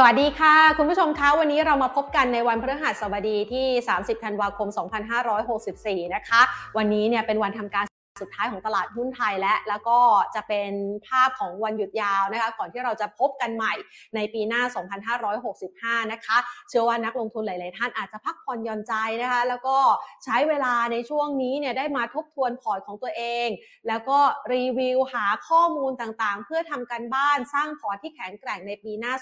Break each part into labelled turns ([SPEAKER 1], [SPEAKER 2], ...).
[SPEAKER 1] สวัสดีค่ะ คุณผู้ชมคะวันนี้เรามาพบกันในวันพฤหัสบดีที่ 30 ธันวาคม 2564 นะคะ วันนี้เนี่ยเป็นวันทำการ สุดท้ายของตลาดหุ้นไทยและ แล้วก็จะเป็นภาพของวันหยุดยาวนะคะ ก่อนที่เราจะพบกันใหม่ในปีหน้า 2565 นะคะ เชื่อว่านักลงทุนหลาย ๆ ท่านอาจจะพักผ่อนหย่อนใจนะคะ แล้วก็ใช้เวลาในช่วงนี้เนี่ยได้มาทบทวนพอร์ตของตัวเอง แล้วก็รีวิวหาข้อมูลต่าง ๆ เพื่อทำการบ้านสร้างพอร์ตที่แข็งแกร่งในปีหน้า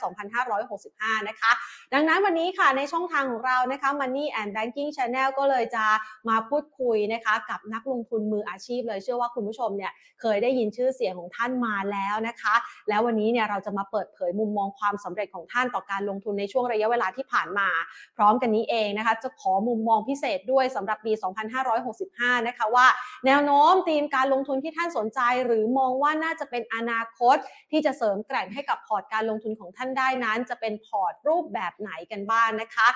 [SPEAKER 1] 2565 นะคะ ดังนั้นวันนี้ค่ะในช่องทางของเรานะคะ Money and Banking Channel ก็เลยจะมาพูดคุยนะคะกับนักลงทุนมืออาชีพเลยเชื่อว่าคุณผู้ชมเนี่ยเคยได้ยินชื่อเสียงของท่านมาแล้วนะคะ แล้ววันนี้เนี่ยเราจะมาเปิดเผยมุมมองความสำเร็จของท่านต่อการลงทุนในช่วงระยะเวลาที่ผ่านมา พร้อมกันนี้เองนะคะ จะขอมุมมองพิเศษด้วยสำหรับปี 2565 นะคะว่า แนวโน้มธีมการลงทุนที่ท่านสนใจ หรือมองว่าน่าจะเป็นอนาคต ที่จะเสริมแกร่งให้กับพอร์ตการลงทุนของท่านได้นั้น จะเป็นพอร์ตรูปแบบไหนกันบ้างนะคะ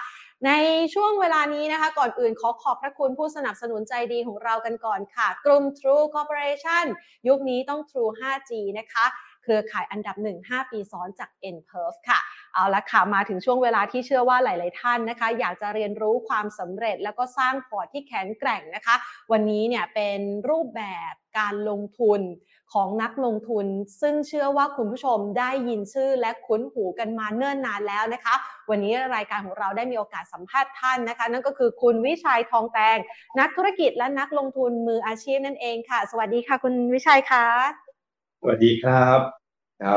[SPEAKER 1] ในช่วงเวลานี้นะคะ ก่อนอื่นขอขอบพระคุณผู้สนับสนุนใจดีของเรากันก่อนค่ะ กลุ่ม True Corporation ยุคนี้ต้อง True 5G นะคะเครือข่ายอันดับ 1 5 ปีซ้อนจาก n p e r f ค่ะ เอาละค่ะ มาถึงช่วงเวลาที่เชื่อว่าหลาย ๆ ท่านนะคะ อยากจะเรียนรู้ความสำเร็จแล้วก็สร้างพอร์ตที่แข็งแกร่งนะคะ วันนี้เนี่ยเป็นรูปแบบการลงทุน ของนักลงทุน ซึ่งเชื่อว่าคุณผู้ชมได้ยินชื่อและคุ้นหูกันมาเนิ่นนานแล้วนะคะ วันนี้รายการของเราได้มีโอกาสสัมภาษณ์ท่านนะคะ นั่นก็คือคุณวิชัยทองแตง นักธุรกิจและนักลงทุนมืออาชีพนั่นเองค่ะ สวัสดีค่ะ คุณวิชัยคะ
[SPEAKER 2] สวัสดีครับ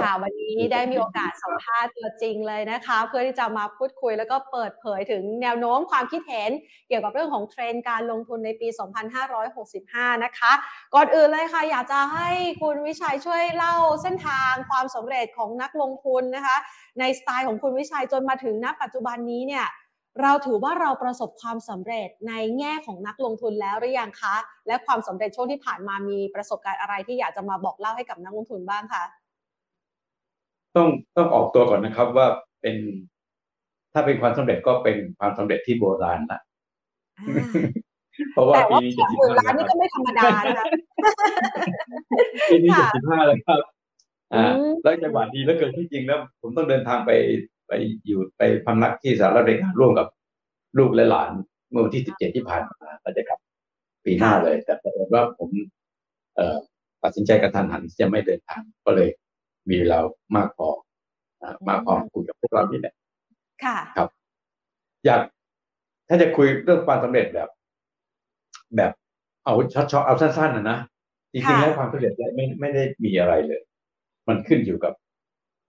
[SPEAKER 2] ค่ะ
[SPEAKER 1] วันนี้ได้มีโอกาสสัมภาษณ์ตัวจริงเลยนะคะ เพื่อที่จะมาพูดคุยแล้วก็เปิดเผยถึงแนวโน้มความคิดเห็น เกี่ยวกับเรื่องของเทรนด์การลงทุนในปี 2565 นะคะ ก่อนอื่นเลยค่ะ อยากจะให้คุณวิชัยช่วยเล่าเส้นทางความสำเร็จของนักลงทุนนะคะ ในสไตล์ของคุณวิชัยจนมาถึงณปัจจุบันนี้เนี่ยเราถือว่าเราประสบความสำเร็จในแง่ของนักลงทุนแล้วหรือยังคะ และความสำเร็จช่วงที่ผ่านมามีประสบการณ์อะไรที่อยากจะมาบอกเล่าให้กับนักลงทุนบ้างคะ
[SPEAKER 2] ต้องต้องออกตัวก่อนนะครับว่าเป็นถ้าเป็นความสำเร็จก็เป็นความสำเร็จที่โบราณนะ
[SPEAKER 1] อ่า
[SPEAKER 2] เพราะว่า
[SPEAKER 1] แต่
[SPEAKER 2] ปี
[SPEAKER 1] ว่า
[SPEAKER 2] นี้
[SPEAKER 1] ส
[SPEAKER 2] เจ็
[SPEAKER 1] อ
[SPEAKER 2] ด
[SPEAKER 1] ง
[SPEAKER 2] สิบ
[SPEAKER 1] หมื่น
[SPEAKER 2] ห้า
[SPEAKER 1] ล้านนี่ก็ไม่ธรรมดานะคะ
[SPEAKER 2] ปีนี้
[SPEAKER 1] ค่ะ
[SPEAKER 2] เจ็ดสิบห้าแล้วครับ อ่า
[SPEAKER 1] อืม
[SPEAKER 2] แล้วจังหวะดีแล้วเกินที่จริงแล้ว ผมต้องเดินทางไปไปอยู่ไปพำนักที่สหรัฐอเมริการ่วมกับลูกและหลานเมื่อวันที่สิบเจ็ดที่ผ่านมาเราจะกลับปีหน้าเลย แต่ปรากฏว่าผม เอ่อตัดสินใจกระทันหันที่จะไม่เดินทางก็เลย มีเวลามากพออ่ามากพอคุยกับพวกเรานี่แหละ
[SPEAKER 1] ค่ะ
[SPEAKER 2] อยากถ้าจะคุยเรื่องความสำเร็จแบบ แบบเอาช็อตๆเอาสั้นๆนะนะจริงๆ
[SPEAKER 1] ค่ะ
[SPEAKER 2] แล้วความสำเร็จเนี่ยไม่ไม่ได้มีอะไรเลย มันขึ้นอยู่กับ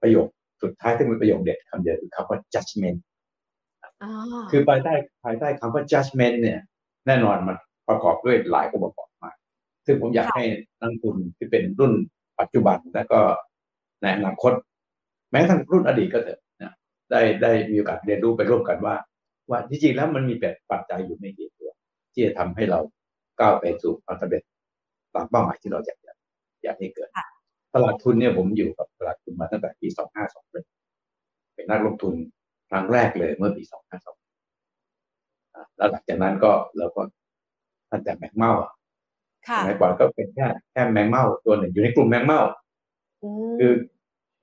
[SPEAKER 2] ประโยคสุดท้ายที่เป็นประโยคเด็ดคำเดียวคือคำว่า judgment
[SPEAKER 1] อ๋อ
[SPEAKER 2] คือภายใต้ภายใต้คำว่า judgment เนี่ย แน่นอนมันประกอบด้วยหลายองค์ประกอบมาก ซึ่งผมอยากให้นักลงทุนที่เป็นรุ่นปัจจุบันแล้วก็ ในอนาคต แม้กระทั่งรุ่นอดีตก็เถอะนะได้ได้มีโอกาสเรียนรู้ไปร่วมกันว่า ว่าที่จริงแล้วมันมีแบบปัจจัยอยู่ไม่กี่ตัว ที่จะทำให้เราก้าวไปสู่ความสำเร็จตามเป้าหมายที่เราอยากจะอยากให้เกิด
[SPEAKER 1] ค่ะ
[SPEAKER 2] ตลาดทุนเนี่ยผมอยู่กับตลาดทุนมาตั้งแต่ปี2521เป็นนักลงทุนครั้งแรกเลยเมื่อปี2521อ่าแล้วหลังจากนั้นก็เราก็ตั้งแต่แมงเม่าอะ
[SPEAKER 1] ค่ะ
[SPEAKER 2] สมัยก่อนก็เป็นแค่แค่แมงเม่าตัวหนึ่งอยู่ในกลุ่มแมงเม่า
[SPEAKER 1] อืม
[SPEAKER 2] คือ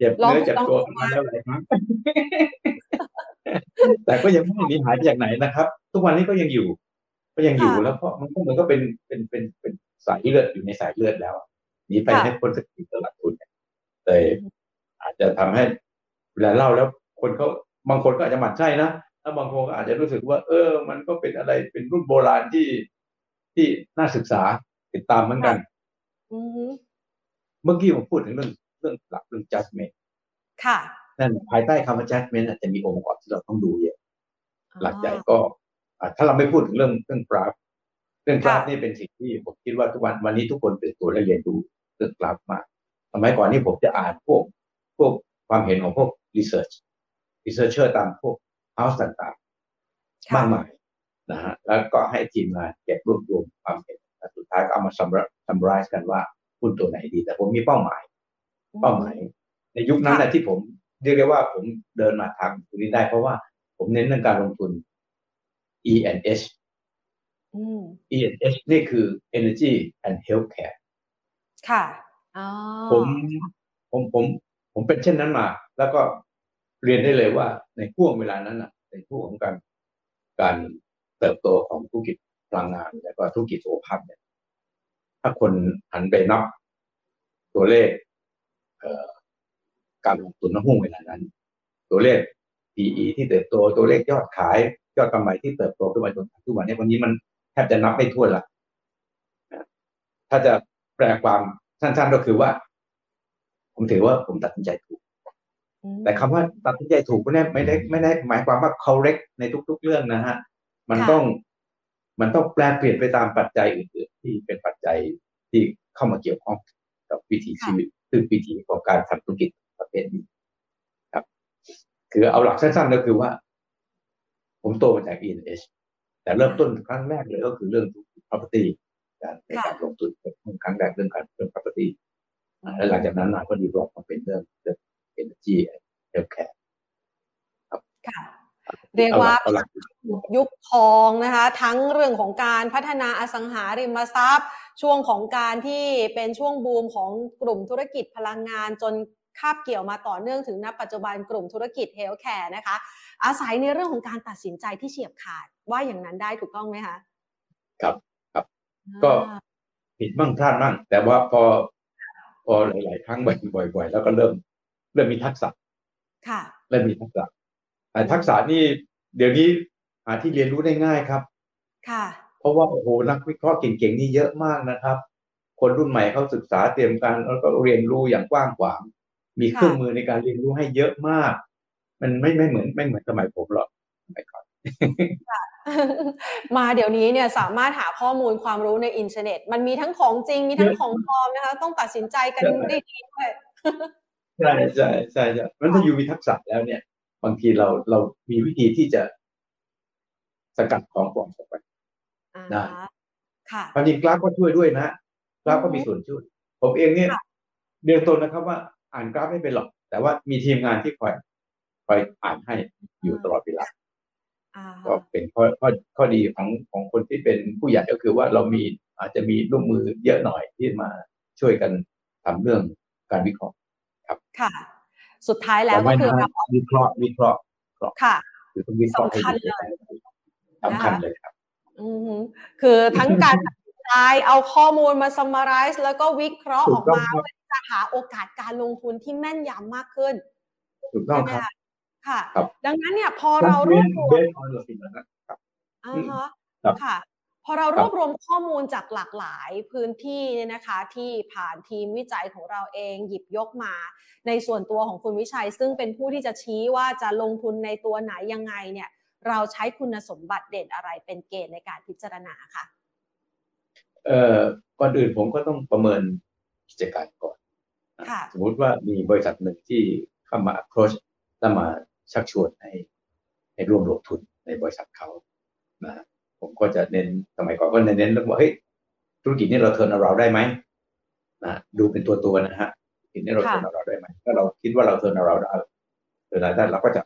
[SPEAKER 2] เจ็บ
[SPEAKER 1] ลอง
[SPEAKER 2] เนื้อเจ็บตัว
[SPEAKER 1] ลอง
[SPEAKER 2] ขึ้นมาแล้วหลายครั้งแต่ก็ยังไม่หนีหายไปจากไหนนะครับ ทุกวันนี้ก็ยังอยู่ ก็ยังอยู่แล้วเพราะมันก็เหมือนก็เป็นเป็นเป็นเป็นสายเลือดอยู่ในสายเลือดแล้วหนีไปให้พ้นสักทีตลาดทุนเนี่ยเลยอาจจะทำให้เวลาเล่าแล้ว คนเขาบางคนก็อาจจะหมั่นไส้นะแล้วบางคนก็อาจจะรู้สึกว่า เออ มันก็เป็นอะไรเป็นรุ่นโบราณที่ที่น่าศึกษาติดตามเหมือนกัน
[SPEAKER 1] อืม
[SPEAKER 2] เมื่อกี้ผมพูดถึงเรื่อง เรื่องหลักเรื่อง judgment
[SPEAKER 1] ค่ะ
[SPEAKER 2] นั่นภายใต้คำว่า judgment อาจจะมีองค์ประกอบที่เราต้องดูเยอะ
[SPEAKER 1] อ๋อ
[SPEAKER 2] หลักใหญ่ก็อ่าถ้าเราไม่พูดถึงเรื่องเรื่องกราฟ เรื่องกราฟ
[SPEAKER 1] ค่ะ
[SPEAKER 2] นี่เป็นสิ่งที่ผมคิดว่าทุกวันวันนี้ทุกคนเป็นตัวและเรียนรู้เรื่องกราฟมากสมัยก่อนนี่ผมจะอ่านพวกพวกความเห็นของพวก research researcher ตามพวก house ต่างๆ
[SPEAKER 1] ค่ะ
[SPEAKER 2] มากมายนะฮะแล้วก็ให้ทีมงานเก็บรวบรวมความเห็นแล้วสุดท้ายก็เอามา summar- summarize กันว่าหุ้นตัวไหนดี แต่ผมมีเป้าหมาย เป้าหมายในยุคนั้นนะที่ผมเรียกได้ว่าผมเดินมาทางตรงนี้ได้ เพราะว่าผมเน้นเรื่องการลงทุน E N H
[SPEAKER 1] อืม
[SPEAKER 2] E N H นี่คือ Energy and Healthcare
[SPEAKER 1] ค่ะอ๋อ
[SPEAKER 2] ผมผมผมผมเป็นเช่นนั้นมา แล้วก็เรียนได้เลยว่าในช่วงเวลานั้นนะในช่วงของการการเติบโตของธุรกิจพลังงาน และก็ธุรกิจสุขภาพเนี่ยถ้าคนหันไปนับตัวเลข การลงทุนในหุ้นเวลานั้น ตัวเลข PE ที่เติบโตตัวเลขยอดขาย ยอดกำไรที่เติบโตขึ้นมาจนทุกวันนี้วันนี้มันแทบจะนับไม่ถ้วนละถ้าจะแปลความสั้นๆก็คือว่า ผมถือว่าผมตัดสินใจถูก แต่คำว่าตัดสินใจถูกก็ไม่ได้ไม่ได้หมายความว่า correct ในทุก ๆ เรื่องนะฮะ มันต้องมันต้องแปลเปลี่ยนไปตามปัจจัยอื่นๆที่เป็นปัจจัยที่เข้ามาเกี่ยวข้องกับวิถีชีวิต คือวิถีของการทำธุรกิจประเภทนี้ครับ คือเอาหลักสั้นๆก็คือว่า ผมโตมาจาก E&H แต่เริ่มต้นครั้งแรกเลยก็คือเรื่อง property การในการลงทุนเป็นครั้งแรกเรื่องการเรื่อง property แล้วหลังจากนั้นมาก็ดีรอบมาเป็นเรื่องเรื่อง energy healthcare ครับ
[SPEAKER 1] เรียกว่ายุคทองนะคะ ทั้งเรื่องของการพัฒนาอสังหาริมทรัพย์ ช่วงของการที่เป็นช่วงบูมของกลุ่มธุรกิจพลังงานจนคาบเกี่ยวมาต่อเนื่องถึงณปัจจุบันกลุ่มธุรกิจ healthcare นะคะ อาศัยในเรื่องของการตัดสินใจที่เฉียบขาดว่าอย่างนั้นได้ถูกต้องไหมคะ
[SPEAKER 2] ครับครับ ก็ผิดบ้างพลาดบ้างแต่ว่าพอพอหลาย ๆ ครั้งบ่อย ๆ แล้วก็เริ่ม เริ่มมีทักษะ
[SPEAKER 1] ค่ะ
[SPEAKER 2] เริ่มมีทักษะแต่ทักษะนี่เดี๋ยวนี้หาที่เรียนรู้ได้ง่ายครับ
[SPEAKER 1] ค่ะ
[SPEAKER 2] เพราะว่าโอ้โหนักวิเคราะห์เก่งๆนี่เยอะมากนะครับ คนรุ่นใหม่เขาศึกษาเตรียมการแล้วก็เรียนรู้อย่างกว้างขวาง มีเครื่องมือในการเรียนรู้ให้เยอะมาก มันไม่ไม่เหมือนไม่เหมือนสมัยผมหรอกสมัยก่อน
[SPEAKER 1] มาเดี๋ยวนี้เนี่ยสามารถหาข้อมูลความรู้ในอินเทอร์เน็ต มันมีทั้งของจริงมีทั้งของปลอมนะคะ ต้องตัดสินใจกันได้ดีด้วย
[SPEAKER 2] ใช่ใช่ใช่ใช่มันถ้าอยู่มีทักษะแล้วเนี่ย บางทีเราเรามีวิธีที่จะสกัดของปลอมออกไป ได้
[SPEAKER 1] ค่ะ
[SPEAKER 2] ความจริงกราฟก็ช่วยด้วยนะกราฟก็มีส่วนช่วย ผมเองเนี่ยเรียนตนนะครับว่าอ่านกราฟไม่เป็นหรอก แต่ว่ามีทีมงานที่คอยคอยอ่านให้อยู่ตลอดเวลาก็เป็นข้อข้อข้อดีของของคนที่เป็นผู้ใหญ่ก็คือว่าเรามีอาจจะมีร่วมมือเยอะหน่อยที่มาช่วยกันทำเรื่องการวิเคราะห์ครับ
[SPEAKER 1] ค่ะ สุดท้ายแล้วก็คือ
[SPEAKER 2] เราวิเคราะห์วิเคราะห์
[SPEAKER 1] ค่ะ
[SPEAKER 2] คือต้องวิเคราะห์ให้ดีสำคัญเลยครับ
[SPEAKER 1] คือทั้งการตัดสินใจเอาข้อมูลมา summarize แล้วก็วิเคราะห์ออกมาเพื่อจะหาโอกาสการลงทุนที่แม่นยำมากขึ้น
[SPEAKER 2] ถูกต้องครับ
[SPEAKER 1] ค่ะ ดังนั้นเนี่ยพอเรารวบรวมอ่าฮะค่ะ พอเรารวบรวมข้อมูลจากหลากหลายพื้นที่เนี่ยนะคะ ที่ผ่านทีมวิจัยของเราเองหยิบยกมา ในส่วนตัวของคุณวิชัย ซึ่งเป็นผู้ที่จะชี้ว่าจะลงทุนในตัวไหนยังไงเนี่ย เราใช้คุณสมบัติเด่นอะไรเป็นเกณฑ์ในการพิจารณาค่ะ
[SPEAKER 2] เอ่อก่อนอื่นผมก็ต้องประเมินกิจการก่อน สมมุติว่ามีบริษัทหนึ่งที่เข้ามา approach แล้วมาชักชวนให้ให้ร่วมลงทุนในบริษัทเขานะผมก็จะเน้นสมัยก่อนก็เน้นเรื่องว่าเฮ้ยธุรกิจนี้เราเทิร์นเราได้ไหมนะดูเป็นตัวตัวนะฮะธุรกิจนี้เราเทิร์นเราได้ไหมถ้าเราคิดว่าเราเทิร์นเราได้เทิร์นเราได้เราก็จะ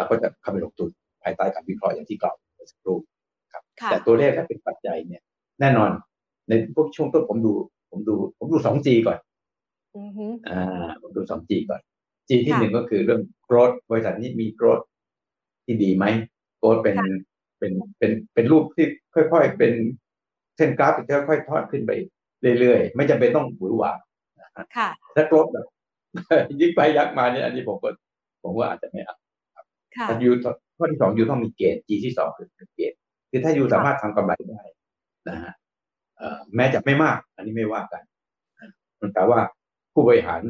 [SPEAKER 2] เราก็จะเข้าไปลงทุนภายใต้การวิเคราะห์อย่างที่กล่าวเมื่อสักครู่ครับ แต่ตัวเลขถ้าเป็นปัจจัยเนี่ยแน่นอนในพวกช่วงต้นผมดู ผมดู ผมดูสองจีก่อนอ่าผมดูสองจีก่อนจีที่หนึ่งก็คือเรื่องโกรดบริษัทนี้มีโกรดที่ดีไหมโกรดเป็นเป็นเป็นเป็นรูปที่ค่อยๆ เป็นเส้นกราฟที่ค่อยๆทอดขึ้นไปเรื่อยๆ ไม่จำเป็นต้องหวือหวาถ้าโกรดแบบยิ่งไปยักมาเนี่ยอันนี้ผมก็ผมว่าอาจจะไม่เอา ถ้ายูข้อที่สองยูต้องมีเกณฑ์จีที่สองคือเกณฑ์คือถ้ายูสามารถทำกำไรได้นะฮะแม้จะไม่มาก อันนี้ไม่ว่ากัน มันแต่ว่าผู้บริหาร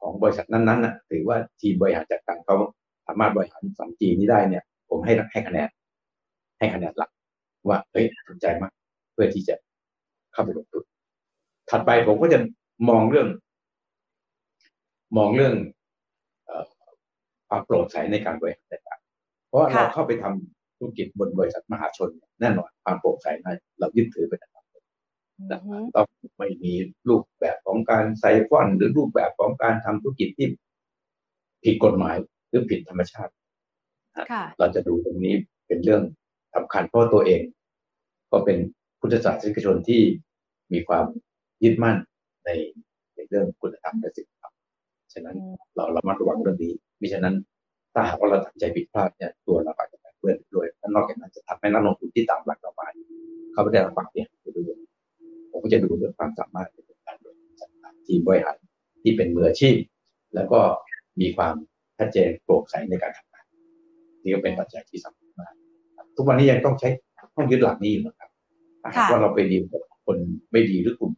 [SPEAKER 2] ของบริษัทนั้นๆนะถือว่าทีมบริหารจัดการเขาสามารถบริหารสองจีนี้ได้เนี่ย ผมให้ให้คะแนน ให้คะแนนหลัก ว่าเฮ้ยสนใจมาก เพื่อที่จะเข้าไปลงทุนถัดไปผมก็จะมองเรื่อง มองเรื่อง ความโปร่งใสในการบริหารจัดการเพราะเราเข้าไปทำธุรกิจบนบริษัทมหาชนแน่นอนความโปร่งใสนั้นเรายึดถือเป็นต้องไม่มีรูปแบบของการใส่ฟอนหรือรูปแบบของการทำธุรกิจที่ผิดกฎหมายหรือผิดธรรมชาติ เราจะดูตรงนี้เป็นเรื่องสำคัญเพราะตัวเอง ก็เป็นพุทธศาสนิกชนที่มีความยึดมั่นในในเรื่องคุณธรรมและศีลธรรม ฉะนั้นเราเรามาระวังเรื่องนี้มิฉะนั้นถ้าหากว่าเราตัดใจผิดพลาดเนี่ยตัวเราอาจจะเพื่อนด้วยและนอกจากนั้นจะทำให้นักลงทุนที่ตามหลักประมาณเขาไม่ได้รับความเสี่ยงไปด้วยผมก็จะดูเรื่องความสามารถในการบริหารทีมบริหารที่เป็นมืออาชีพ แล้วก็มีความชัดเจนโปร่งใสในการทำงานนี่ก็เป็นปัจจัยที่สำคัญมากทุกวันนี้ยังต้องใช้ต้องยึดหลักนี้อยู่นะครับถ้าว่าเราไปดีกับคนไม่ดีหรือกลุ่ม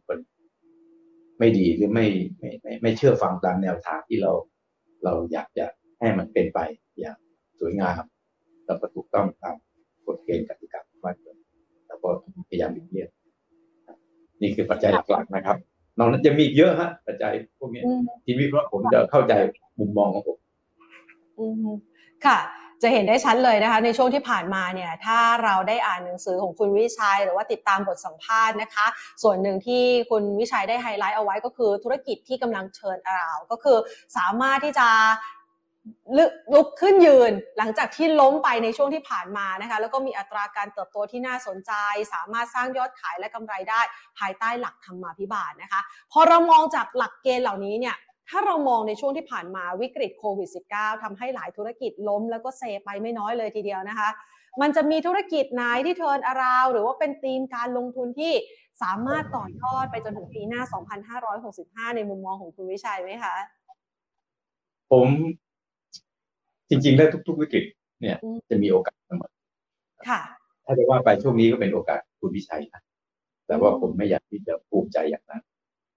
[SPEAKER 2] คน ไม่ดีหรือไม่ไม่ไม่ไม่เชื่อฟังตามแนวทางที่เราเราอยากจะให้มันเป็นไปอย่างสวยงามแล้วก็ถูกต้องตามกฎเกณฑ์กติกาบ้านเมืองแล้วก็พยายามหลีกเลี่ยงนี่คือปัจจัยหลักๆนะครับนอกนั้นจะมีเยอะฮะปัจจัยพวกนี้ที่วิเคราะห์ผมจะเข้าใจมุมมองของผม
[SPEAKER 1] ค่ะ จะเห็นได้ชัดเลยนะคะในช่วงที่ผ่านมาเนี่ยถ้าเราได้อ่านหนังสือของคุณวิชัย หรือว่าติดตามบทสัมภาษณ์นะคะ ส่วนหนึ่งที่คุณวิชัยได้ไฮไลท์เอาไว้ก็คือธุรกิจที่กำลังเชิญอราว ก็คือสามารถที่จะลุกขึ้นยืนหลังจากที่ล้มไปในช่วงที่ผ่านมานะคะแล้วก็มีอัตราการเติบโตที่น่าสนใจ สามารถสร้างยอดขายและกำไรได้ภายใต้หลักธรรมาภิบาลนะคะ พอเรามองจากหลักเกณฑ์เหล่านี้เนี่ย ถ้าเรามองในช่วงที่ผ่านมาวิกฤตโควิด -19 ทำให้หลายธุรกิจล้มแล้วก็เซไปไม่น้อยเลยทีเดียวนะคะ มันจะมีธุรกิจไหนที่เทิร์นอาราว หรือว่าเป็นธีมการลงทุนที่สามารถต่อยอดไปจนถึงปีหน้า 2565 ในมุมมองของคุณวิชัยไหมคะ
[SPEAKER 2] ผมจริงๆ แล้วทุก ๆ วิกฤตเนี่ย จะมีโอกาสเสมอ
[SPEAKER 1] ค่ะ
[SPEAKER 2] ถ้าจะว่าไปช่วงนี้ก็เป็นโอกาสคุณวิชัยนะแต่ว่าผมไม่อยากที่จะภูมิใจอย่างนั้น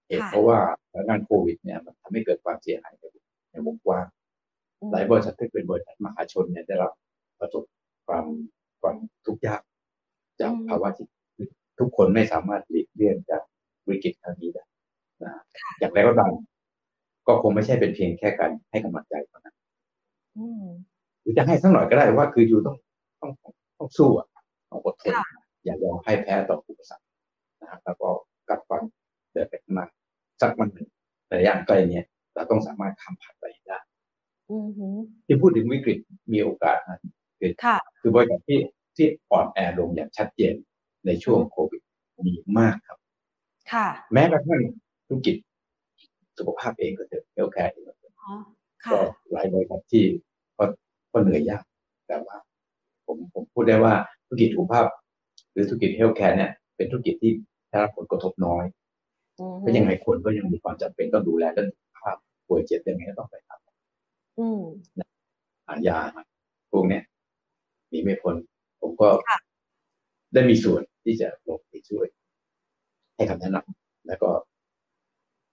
[SPEAKER 2] เหตุเพราะว่าสถานการณ์โควิดเนี่ยมัน ทำให้เกิดความเสียหายในวงกว้างหลายบริษัทที่เป็นบริษัทมหาชนเนี่ยได้รับประสบความความทุกข์ยาก จากภาวะที่ทุกคนไม่สามารถหลีกเลี่ยงจากวิกฤตครั้งนี้ได้นะอย่างไรก็ตามก็คงไม่ใช่เป็นเพียงแค่การให้กำลังใจเท่านั้นหรือจะให้สักหน่อยก็ได้ว่าคืออยู่ต้องต้องต้องสู้อะต้องอดทนอย่ายอมให้แพ้ต่ออุปสรรคนะครับแล้วก็กัดฟันเดินไปข้างหน้าสักวันหนึ่ง ระยะใกล้เนี่ยเราต้องสามารถข้ามผ่านไปได้ที่พูดถึงวิกฤตมีโอกาสนะคือคือบริษัทที่ที่อ่อนแอลงอย่างชัดเจนในช่วงโควิดมีมากครับ
[SPEAKER 1] ค่ะ
[SPEAKER 2] แม้กระทั่งธุรกิจสุขภาพเองก็เถอะเฮลแคร์เองก็เถอะก็หลายบริษัทที่ก็ก็เหนื่อยยาก แต่ว่า ผมผมพูดได้ว่าธุรกิจสุขภาพ หรือธุรกิจเฮลท์แคร์เนี่ยเป็นธุรกิจที่ได้รับผลกระทบน้อย ก็ยังไงคนก็ยังมีความจำเป็นต้องดูแลเรื่องสุขภาพป่วยเจ็บยังไงก็ต้องไปทำอายาพวกเนี้ยมีไม่พ้นผมก็ได้มีส่วนที่จะลงไปช่วย ให้คำแนะนำแล้วก็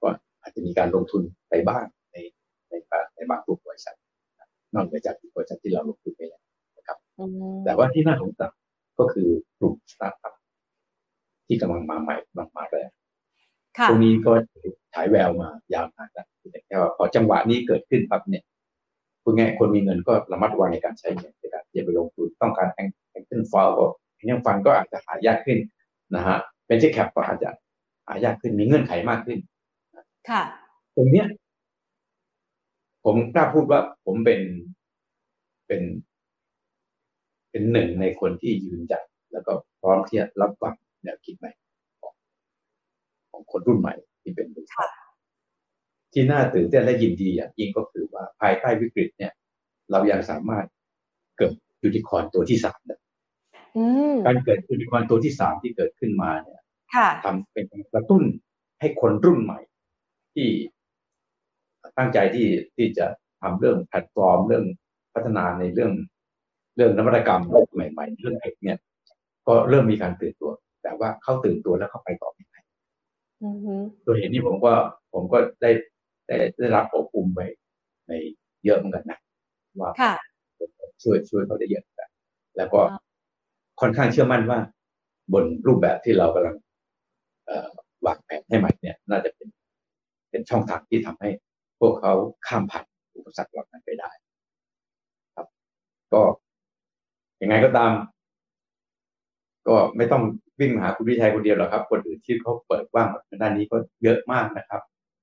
[SPEAKER 2] ก็อาจจะมีการลงทุนไปบ้างในในในบางกลุ่มบริษัทนอกจากบริษัทที่เราลงทุนไปแล้วนะครับ แต่ว่าที่น่าสนใจก็คือกลุ่มสตาร์ทอัพที่กำลังมาใหม่บางมาแรง ตรงนี้ก็ฉายแววมายาวนานแล้วแต่แค่ว่าพอจังหวะนี้เกิดขึ้นปั๊บเนี่ยคุณไงคนมีเงินก็ระมัดระวังในการใช้เงินในการจะไปลงทุนต้องการแองเกิลฟาวก็ยังฟันก็อาจจะหายากขึ้นนะฮะเป็นที่แคปก็อาจจะหายากขึ้นมีเงื่อนไขมากขึ้น
[SPEAKER 1] ค่ะ
[SPEAKER 2] ตรงเนี้ย ผมกล้าพูดว่าผมเป็นเป็น เป็นหนึ่งในคนที่ยืนจัดแล้วก็พร้อมที่จะรับฟังแนวคิดใหม่ของ ของคนรุ่นใหม่ที่เป็นบริษัทที่น่าตื่นเต้นและยินดีอย่างยิ่งก็คือว่าภายใต้วิกฤตเนี่ย เรายังสามารถเกิดยูนิคอนตัวที่สามได้การเกิดยูนิคอนตัวที่สามที่เกิดขึ้นมาเนี่ยทำเป็นกระตุ้นให้คนรุ่นใหม่ ที่ตั้งใจที่ที่จะทำเรื่องแพลตฟอร์มเรื่องพัฒนาในเรื่อง เรื่องนวัตกรรมใหม่ ๆ เรื่องเทคเนี่ย ก็เริ่มมีการตื่นตัว แต่ว่าเข้าตื่นตัวแล้วเข้าไปต่อไม่ ได้โดยเห็นนี่ผมก็ผมก็ได้ได้ได้รับอบอุ่มไปในเยอะเหมือนกันนะว่าช่วยช่วยเขาได้เยอะแต่แล้วก็ค่อนข้างเชื่อมั่นว่า บนรูปแบบที่เรากำลังวางแผนให้ใหม่เนี่ย น่าจะเป็น เป็นช่องทางที่ทำให้พวกเขาข้ามผ่านอุปสรรคเหล่านั้นไปได้ ครับ ก็ยังไงก็ตาม ก็ไม่ต้อง วิ่งหาคุณวิชัยคนเดียวหรอกครับ คนอื่นที่เขาเปิดว่างด้านนี้ก็เยอะมากนะครับ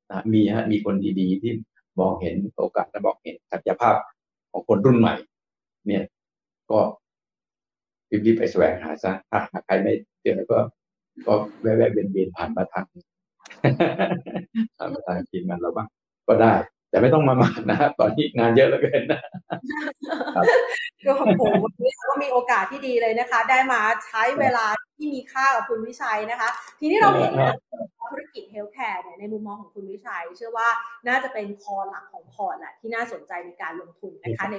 [SPEAKER 2] นะมีฮะมีคนดีๆ ที่มองเห็นโอกาสและบอกเห็นศักยภาพของคนรุ่นใหม่ เนี่ย ก็รีบๆไปแสวงหาซะถ้าหาใครไม่เจอก็ ก็แวะๆเวียนๆผ่านมาทางผ่านมาทางทีมงานเราบ้างก็ได้ แต่ไม่ต้องมามากนะตอนนี้งานเยอะเหลือเกินนะ
[SPEAKER 1] ก็ผมวันนี้ก็มี โอกาสที่ดีเลยนะคะ ได้มาใช้เวลาที่มีค่ากับคุณวิชัยนะคะ ทีนี้เราเห็นธุรกิจเฮลท์แคร์เนี่ยในมุมมองของคุณวิชัย เชื่อว่าน่าจะเป็นคอหลักของพอร์ตแหละที่น่าสนใจในการลงทุนนะคะใน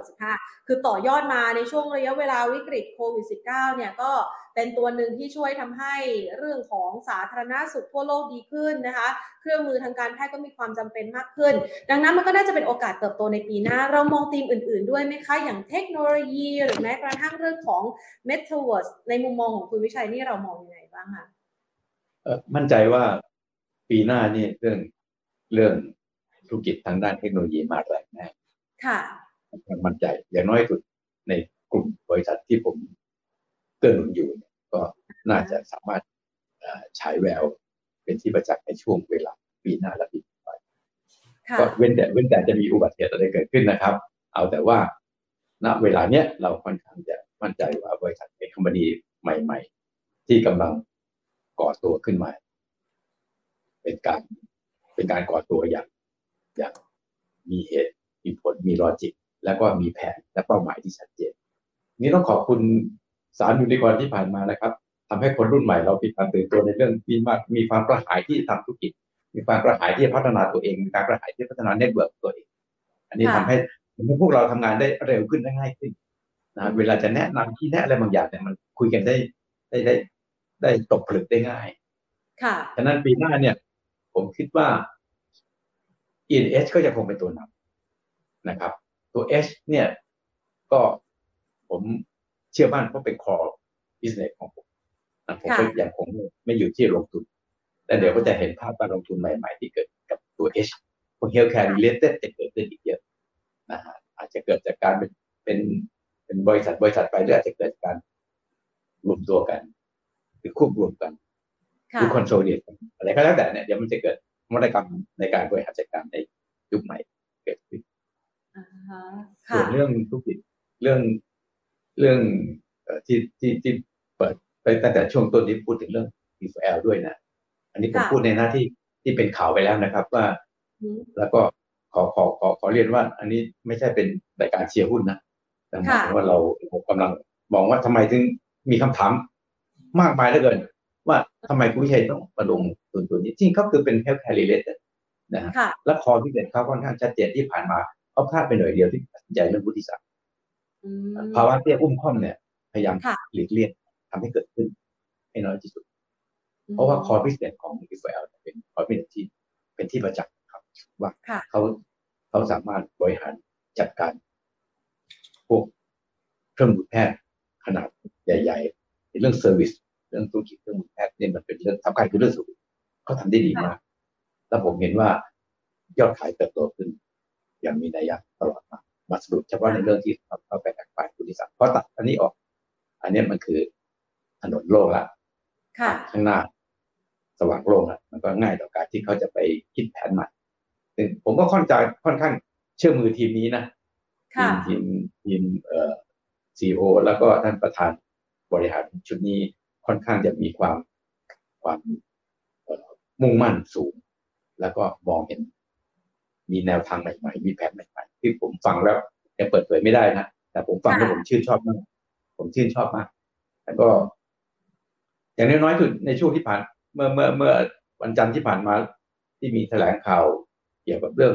[SPEAKER 1] 2565 คือต่อยอดมาในช่วงระยะเวลาวิกฤตโควิด -19 เนี่ยก็เป็นตัวหนึ่งที่ช่วยทำให้เรื่องของสาธารณาสุขทั่วโลกดีขึ้นนะคะ เครื่องมือทางการแพทย์ก็มีความจำเป็นมากขึ้น ดังนั้นมันก็น่าจะเป็นโอกาสเติบโตในปีหน้า เรามองธีมอื่นๆด้วยไหมคะ อย่างเทคโนโลยี หรือแม้กระทั่งเรื่องของ Metaverse ในมุมมองของคุณวิชัยนี่เรามองยังไงบ้างคะ
[SPEAKER 2] มั่นใจว่าปีหน้านี่เรื่องเรื่องธุรกิจทางด้านเทคโนโลยีมาแรงแน่
[SPEAKER 1] ค่ะ
[SPEAKER 2] มั่นใจ อย่างน้อยสุดในกลุ่มบริษัทที่ผมเกินหนุนอยู่ ก็น่าจะสามารถฉายแววเป็นที่ประจักษ์ในช่วงเวลาปีหน้าและปีต่อไปก็เว้นแต่เว้นแต่จะมีอุบัติเหตุอะไรเกิดขึ้นนะครับ เอาแต่ว่าณเวลาเนี้ยเราค่อนข้างจะมั่นใจว่าบริษัทเอกคอมพานีใหม่ ๆ ที่กำลังก่อตัวขึ้นมา เป็นการเป็นการก่อตัวอย่างอย่างมีเหตุมีผลมี logic แล้วก็มีแผนและเป้าหมายที่ชัดเจน นี้ต้องขอบคุณสารยูนิคอนที่ผ่านมานะครับทำให้คนรุ่นใหม่เรามีความตื่นตัวในเรื่องนี้มากมีความกระหายที่ทำธุรกิจ มีความกระหายที่พัฒนาตัวเองมีการกระหายที่พัฒนา network ตัวเอง อันนี้ทำให้พวกเราทำงานได้เร็วขึ้นได้ง่ายขึ้นนะเวลาจะแนะนำที่แนะอะไรบางอย่างเนี่ยมันคุยกันได้ได้ได้ได้ตกผลึกได้ง่าย
[SPEAKER 1] ค่ะ
[SPEAKER 2] ฉะนั้นปีหน้าเนี่ย ผมคิดว่า ENS ก็จะคงเป็นตัวนำนะครับ ตัว H เนี่ยก็ผมเชื่อมั่นเพราะเป็นคอบิสเนสของผมนะผมก็ยังคงไม่อยู่ที่ลงทุนแต่เดี๋ยวก็จะเห็นภาพการลงทุนใหม่ ๆ ที่เกิดกับตัว H พวก healthcare related จะเกิดขึ้นอีกเยอะนะฮะอาจจะเกิดจากการเป็นเป็นเป็นบริษัทบริษัทไปหรืออาจจะเกิดการรวมตัวกัน หรือควบรวมกันหรือคอนโซลเดียกันอะไรก็แล้วแต่เนี่ยเดี๋ยวมันจะเกิดนวัตกรรมในการบริหารจัดการในยุคใหม่เกิดขึ้น ส่วนเรื่องธุรกิจเรื่องเรื่องที่ที่ที่เปิดไปตั้งแต่ช่วงต้นที่พูดถึงเรื่อง p อ l ด้วยนะ อันนี้ผมพูดในหน้าที่ที่เป็นข่าวไปแล้วนะครับว่า แล้วก็ขอขอขอขอเรียนว่า อันนี้ไม่ใช่เป็นรายการเชียร์หุ้นนะแต่หมายถึงว่าเรากำลังมองว่าทำไมถึงมีคำถามมากมายเหลือเกิน ว่าทำไมคุณวิชัยต้องมาลงทุนตัวนี้จริงเขาคือเป็น healthcare related นะฮะและคอที่เป็นเขาค่อนข้างชัดเจนที่ผ่านมา เขาพลาดไปหน่อยเดียวที่ตัดสินใจเรื่องวุฒิศักดิ์ภาวะเตี้ยอุ้มค่อมเนี่ย พยายามหลีกเลี่ยงทำให้เกิดขึ้น ให้น้อยที่สุด เพราะว่าคอพิเศษของอิสราเอลเป็นคอพิเศษที่เป็นที่ประจักษ์ครับ ว่าเขาเขาสามารถบริหารจัดการ พวกเครื่องมือแพทย์ขนาดใหญ่ๆในเรื่องเซอร์วิสเรื่องธุรกิจเครื่องมือแพทย์เนี่ยมันเป็นเรื่องสำคัญคือเรื่องสุขเขาทำได้ดีมากแล้วผมเห็นว่ายอดขายเติบโตขึ้น อย่างมีนัยยะตลอดมามาสรุปเฉพาะในเรื่องที่เข้าไปทางฝ่ายผู้โดยสารเพราะตัดอันนี้ออก อันนี้มันคือถนนโล่งละข้างหน้าสว่างโล่งละมันก็ง่ายต่อการที่เขาจะไปคิดแผนใหม่ซึ่งผมก็ค่อนใจค่อนข้างเชื่อมือทีมนี้นะทีมทีมทีมเอ่อซีโอแล้วก็ท่านประธานบริหารชุดนี้ค่อนข้างจะมีความความมุ่งมั่นสูง แล้วก็มองเห็น มีแนวทางใหม่ๆ มีแผนใหม่ๆ ที่ผมฟังแล้วยังเปิดเผยไม่ได้นะ แต่ผมฟังแล้วผมชื่นชอบมาก ผมชื่นชอบมาก แล้วก็ อย่างน้อยๆสุดในช่วงที่ผ่าน เมื่อเมื่อเมื่อวันจันทร์ที่ผ่านมา ที่มีแถลงข่าวเกี่ยวกับเรื่อง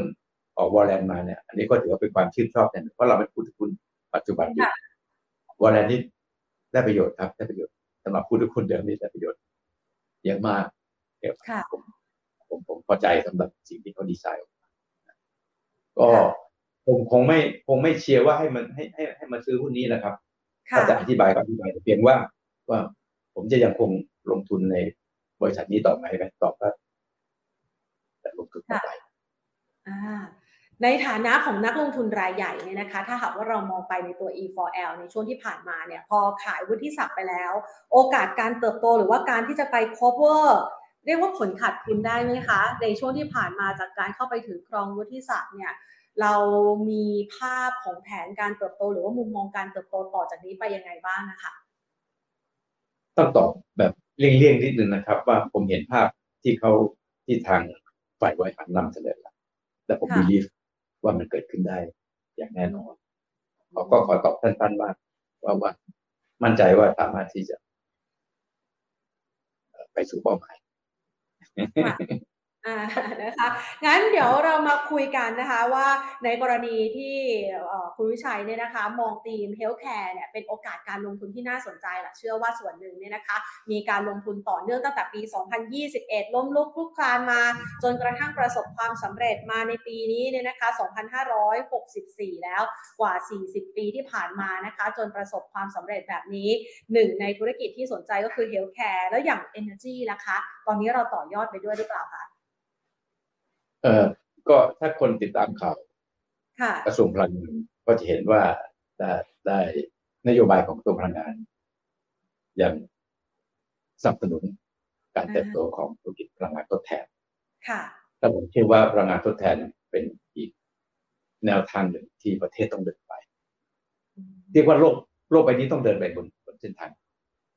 [SPEAKER 2] ออกวอลเลนมาเนี่ย อันนี้ก็ถือว่าเป็นความชื่นชอบเนี่ยเพราะเราเป็นผู้ถือหุ้นปัจจุบันอยู่วอลเลนนี่ได้ประโยชน์ครับได้ประโยชน์สำหรับผู้ถือหุ้นเดิมนี่ได้ประโยชน์เยอะมากเดี๋ยวผมผมผมพอใจสำหรับสิ่งที่เขาดีไซน์ ก็คงคงไม่คงไม่เชียร์ว่าให้มันให้ให้ให้มาซื้อหุ้นนี้นะครับถ้าจะอธิบายก็อธิบายแต่เพียงว่าว่าผมจะยังคงลงทุนในบริษัทนี้ต่อไปไหมตอบว่าจะลงทุนต่อไป
[SPEAKER 1] ในฐานะของนักลงทุนรายใหญ่เนี่ยนะคะ ถ้าหากว่าเรามองไปในตัว E4L ในช่วงที่ผ่านมาเนี่ย พอขายวุฒิศักดิ์ไปแล้ว โอกาสการเติบโตหรือว่าการที่จะไป cover เรียกว่าผลขาดทุนได้ไหมคะ ในช่วงที่ผ่านมาจากการเข้าไปถือครองวุฒิศักดิ์เนี่ยเรามีภาพของแผนการเติบโต หรือว่ามุมมองการเติบโตต่อจากนี้ไปยังไงบ้างนะคะ
[SPEAKER 2] ต้องตอบแบบเลี่ยงๆนิดนึงนะครับ ว่าผมเห็นภาพที่เขาที่ทางฝ่ายบริหารนำเสนอแล้วแต่ผม believe ว่ามันเกิดขึ้นได้อย่างแน่นอนขอก็ขอตอบสั้นๆว่าว่าว่ามั่นใจว่าสามารถที่จะ ไปสู่เป้าหมาย Bueno.
[SPEAKER 1] อ่านะคะงั้นเดี๋ยวเรามาคุยกันนะคะว่าในกรณีที่คุณวิชัยเนี่ยนะคะ มองทีมเฮลท์แคร์เนี่ยเป็นโอกาสการลงทุนที่น่าสนใจแหละเชื่อว่าส่วนหนึ่งเนี่ยนะคะ มีการลงทุนต่อเนื่องตั้งแต่ปี 2021 ล้มลุกคลุกคลานมา จนกระทั่งประสบความสำเร็จมาในปีนี้เนี่ยนะคะ 2564 แล้วกว่า 40 ปีที่ผ่านมานะคะ จนประสบความสำเร็จแบบนี้หนึ่งในธุรกิจที่สนใจก็คือ healthcare แล้วอย่าง Energy ล่ะคะ ตอนนี้เราต่อยอดไปด้วยหรือเปล่าคะ
[SPEAKER 2] เออก็ถ้าคนติดตามข่าวกระทรวงพลังงานก็จะเห็นว่าได้ได้นโยบายของกระทรวงพลังงานยังสนับสนุนการเติบโตของธุรกิจพลังงานทดแทน
[SPEAKER 1] ค่ะ
[SPEAKER 2] แลผมเชื่อว่าพลังงานทดแทนเป็นอีกแนวทางหนึ่งที่ประเทศต้องเดินไปเรียกว่าโลกโลกใบนี้ต้องเดินไปบนบนเส้นทาง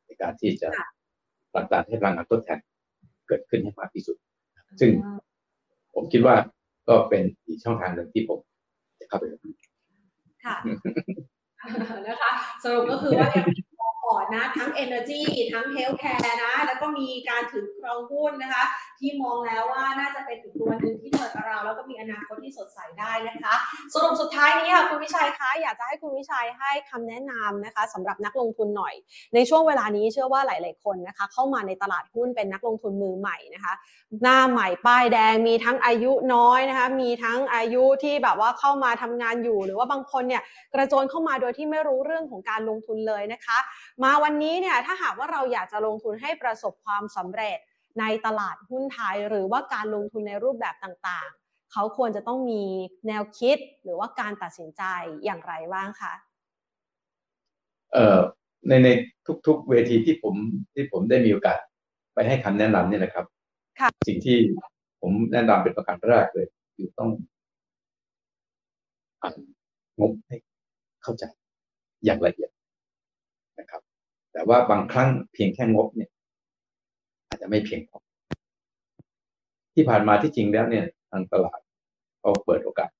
[SPEAKER 2] ในการที่จะผลักดันให้พลังงานทดแทนเกิดขึ้นให้มากที่สุด ซึ่ง ผมคิดว่าก็เป็นอีกช่องทางหนึ่งที่ผมจะเข้าไป
[SPEAKER 1] ค่ะนะคะสรุปก็คือว่า อร์ตนะ ทั้ง Energy ทั้ง Healthcare นะ แล้วก็มีการถือครองหุ้นนะคะ ที่มองแล้วว่าน่าจะเป็นอีกตัวหนึ่งที่เปิดเราแล้วก็มีอนาคตที่สดใสได้นะคะ สรุปสุดท้ายนี้ค่ะคุณวิชัยคะอยากจะให้คุณวิชัยให้คำแนะนำนะคะสำหรับนักลงทุนหน่อย ในช่วงเวลานี้เชื่อว่าหลาย ๆ คนนะคะ เข้ามาในตลาดหุ้นเป็นนักลงทุนมือใหม่นะคะ หน้าใหม่ป้ายแดงมีทั้งอายุน้อยนะคะ มีทั้งอายุที่แบบว่าเข้ามาทำงานอยู่ หรือว่าบางคนเนี่ยกระโจนเข้ามาโดยที่ไม่รู้เรื่องของการลงทุนเลยนะคะมาวันนี้เนี่ยถ้าหากว่าเราอยากจะลงทุนให้ประสบความสำเร็จในตลาดหุ้นไทย หรือว่าการลงทุนในรูปแบบต่างๆ เขาควรจะต้องมีแนวคิดหรือว่าการตัดสินใจอย่างไรบ้างคะ
[SPEAKER 2] เอ่อในในทุกๆเวทีที่ผมที่ผมได้มีโอกาสไปให้คำแนะนำเนี่ยนะครับสิ่งที่ผมแนะนำเป็นประการแรกเลยคือต้องอ่านงบให้เข้าใจอย่างละเอียดนะครับ แต่ว่าบางครั้งเพียงแค่งบเนี่ย อาจจะไม่เพียงพอที่ผ่านมาที่จริงแล้วเนี่ย ทางตลาดเขาเปิดโอกาส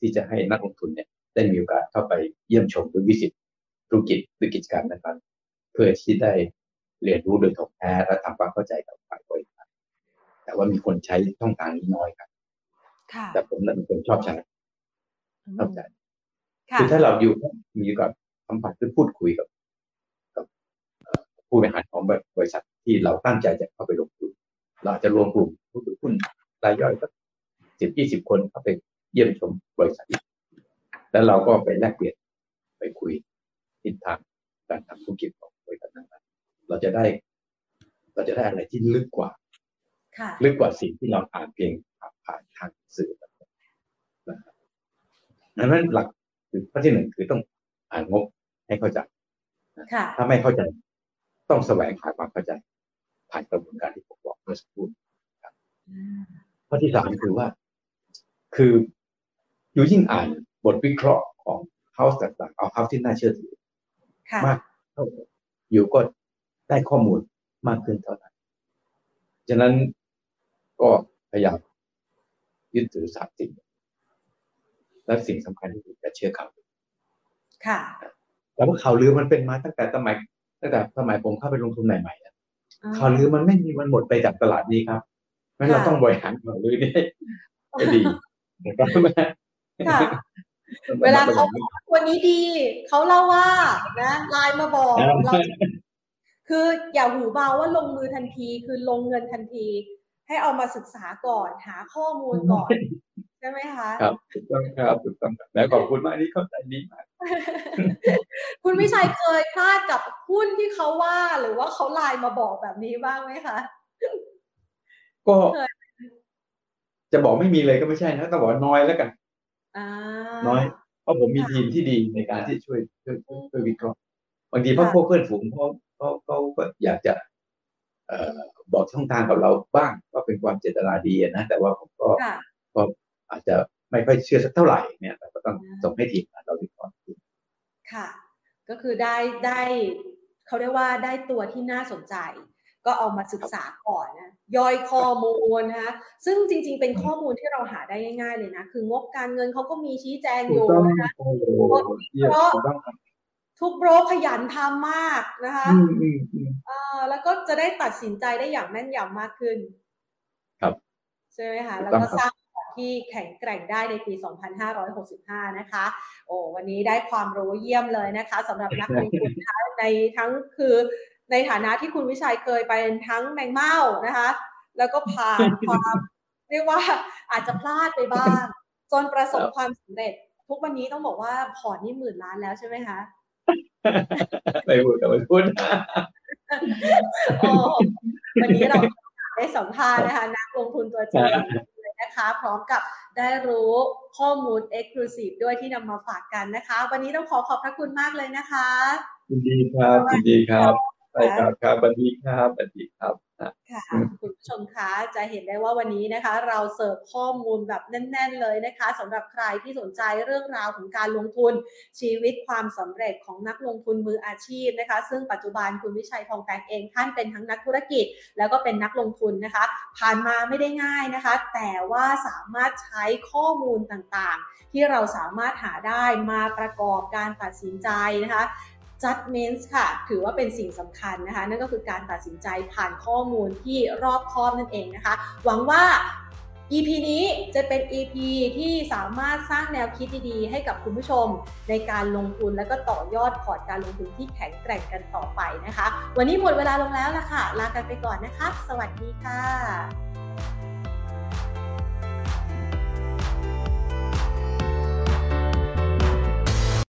[SPEAKER 2] ที่จะให้นักลงทุนเนี่ย ได้มีโอกาสเข้าไปเยี่ยมชมหรือวิสิตธุรกิจหรือกิจการนั้นๆเพื่อที่ได้เรียนรู้โดยถ่งแท้และทำความเข้าใจกับฝ่ายบริการแต่ว่ามีคนใช้ช่องทางนี้น้อยครับแต่ผมนั้นเป็นคนชอบใช้ชอบใจคือถ้าเราอยู่มีกับสัมผัสหรือพูดคุยกับกับ ผู้บริหารของบริษัทที่เราตั้งใจจะเข้าไปลงทุนเราจะรวมกลุ่มผู้ถือหุ้นรายย่อยสักสิบยี่สิบคนเข้าไปเยี่ยมชมบริษัท แล้วเราก็ไปแลกเปลี่ยนไปคุยทิศทางการทำธุรกิจของบริษัทนั้นเราจะได้ เราจะได้อะไรที่ลึกกว่าลึกกว่าสิ่งที่เราอ่านเพียงผ่านทางสื่อนะครับนั้นหลักคือข้อที่หนึ่งคือต้องอ่านงบให้เข้าใจถ้าไม่เข้าใจ ต้องแสวงหาความเข้าใจ ผ่านกระบวนการที่ผมบอกเมื่อสักครู่ครับข้อที่สามคือว่า คืออยู่ยิ่งอ่านบทวิเคราะห์ของเฮาส์ต่างๆ เอาเฮาส์ที่น่าเชื่อถือมากเท่าอยู่ก็ได้ข้อมูลมากขึ้นเท่านั้นฉะนั้นก็พยายามยึดถือสามสิ่ง และสิ่งสำคัญที่สุดจะเชื่อข่าว
[SPEAKER 1] ค่ะ
[SPEAKER 2] แต่ว่าข่าวลือมันเป็นมาตั้งแต่สมัย ตั้งแต่สมัยผมเข้าไปลงทุนใหม่ๆข่าวลือมันไม่มีมันหมดไปจากตลาดนี้ครับงั้นเราต้องบริหารข่าวลือนี่ให้ดีนะครับ
[SPEAKER 1] เวลาเขาวันนี้ดี เขาเล่าว่านะไลน์มาบอกเราคืออย่าหูเบาว่าลงมือทันที คือลงเงินทันที ให้เอามาศึกษาก่อนหาข้อมูลก่อนช่ไหมคะ
[SPEAKER 2] ครับถูกต้องครับถูกต้องแล้วขอบคุณมากนี่เข้าใจดีมาก
[SPEAKER 1] คุณวิชัยเคยพลาดกับหุ้นที่เขาว่าหรือว่าเขาไลน์มาบอกแบบนี้บ้างไหมคะ
[SPEAKER 2] ก็ จะบอกไม่มีเลยก็ไม่ใช่นะต้องบอกน้อยแล้วกันน้อย เพราะผมมีทีมที่ดีในการที่ช่วยช่วยช่วยวิเคราะห์บางทีพวกเพื่อนฝูงเขาเขาเขาก็อยากจะเอ่อบอกช่องทางกับเราบ้างก็เป็นความเจตนาดีนะแต่ว่าผมก็ก็อาจจะไม่ค่อยเชื่อสักเท่าไหร่เนี่ยแต่ก็ต้องส่งให้ทีมเราวิเคราะห์
[SPEAKER 1] ค่ะ ก็คือได้ได้เขาเรียกว่าได้ตัวที่น่าสนใจ ก็เอามาศึกษาก่อนนะย่อยข้อมูลนะคะซึ่งจริง ๆ เป็นข้อมูลที่เราหาได้ง่ายๆเลยนะ คืองบการเงินเขาก็มีชี้แจงอยู่นะคะทุกโบรขยันทำมากนะคะแล้วก็จะได้ตัดสินใจได้อย่างแม่นยำมากขึ้น
[SPEAKER 2] ครับ
[SPEAKER 1] ใช่ไหมคะแล้วก็สร้าง ที่แข็งแกร่งได้ในปี 2565 นะคะ โอ้วันนี้ได้ความรู้เยี่ยมเลยนะคะสำหรับนักลงทุนในทั้งคือในฐานะที่คุณวิชัยเคยไปทั้งแมงเม่านะคะ แล้วก็ผ่านความเรียกว่าอาจจะพลาดไปบ้าง จนประสบความสำเร็จ ทุกวันนี้ต้องบอกว่าพอร์ตนี่หมื่นล้านแล้วใช่ไหมคะ
[SPEAKER 2] ไม่พูดแต่ไม่พูด
[SPEAKER 1] วันนี้เราได้สัมภาษณ์นะคะ นักลงทุนตัวจริงเลย นะคะ พร้อมกับได้รู้ข้อมูล Exclusive ด้วยที่นำมาฝากกันนะคะ วันนี้ต้องขอขอบพระคุณมากเลยนะคะ
[SPEAKER 2] ยินดีครับยินดีครับใช่ครับครับสวัสดีครับสวัสดีครับ
[SPEAKER 1] ค่ะคุณผู้ชมคะจะเห็นได้ว่าวันนี้นะคะ เราเสิร์ฟข้อมูลแบบแน่น ๆ เลยนะคะสำหรับใครที่สนใจเรื่องราวของการลงทุนชีวิตความสำเร็จของนักลงทุนมืออาชีพนะคะ ซึ่งปัจจุบันคุณวิชัยทองแตงเองท่านเป็นทั้งนักธุรกิจ แล้วก็เป็นนักลงทุนนะคะ ผ่านมาไม่ได้ง่ายนะคะ แต่ว่าสามารถใช้ข้อมูลต่างๆ ที่เราสามารถหาได้มาประกอบการตัดสินใจนะคะ judgments ค่ะ ถือว่าเป็นสิ่งสำคัญนะคะ นั่นก็คือการตัดสินใจผ่านข้อมูลที่รอบคอบนั่นเองนะคะ หวังว่า EP นี้จะเป็น EP ที่สามารถสร้างแนวคิดดีๆ ให้กับคุณผู้ชม ในการลงทุนและก็ต่อยอดพอร์ตการลงทุนที่แข็งแกร่งกันต่อไปนะคะ วันนี้หมดเวลาลงแล้วละค่ะ ลากันไปก่อนนะคะ สวัสดีค่ะ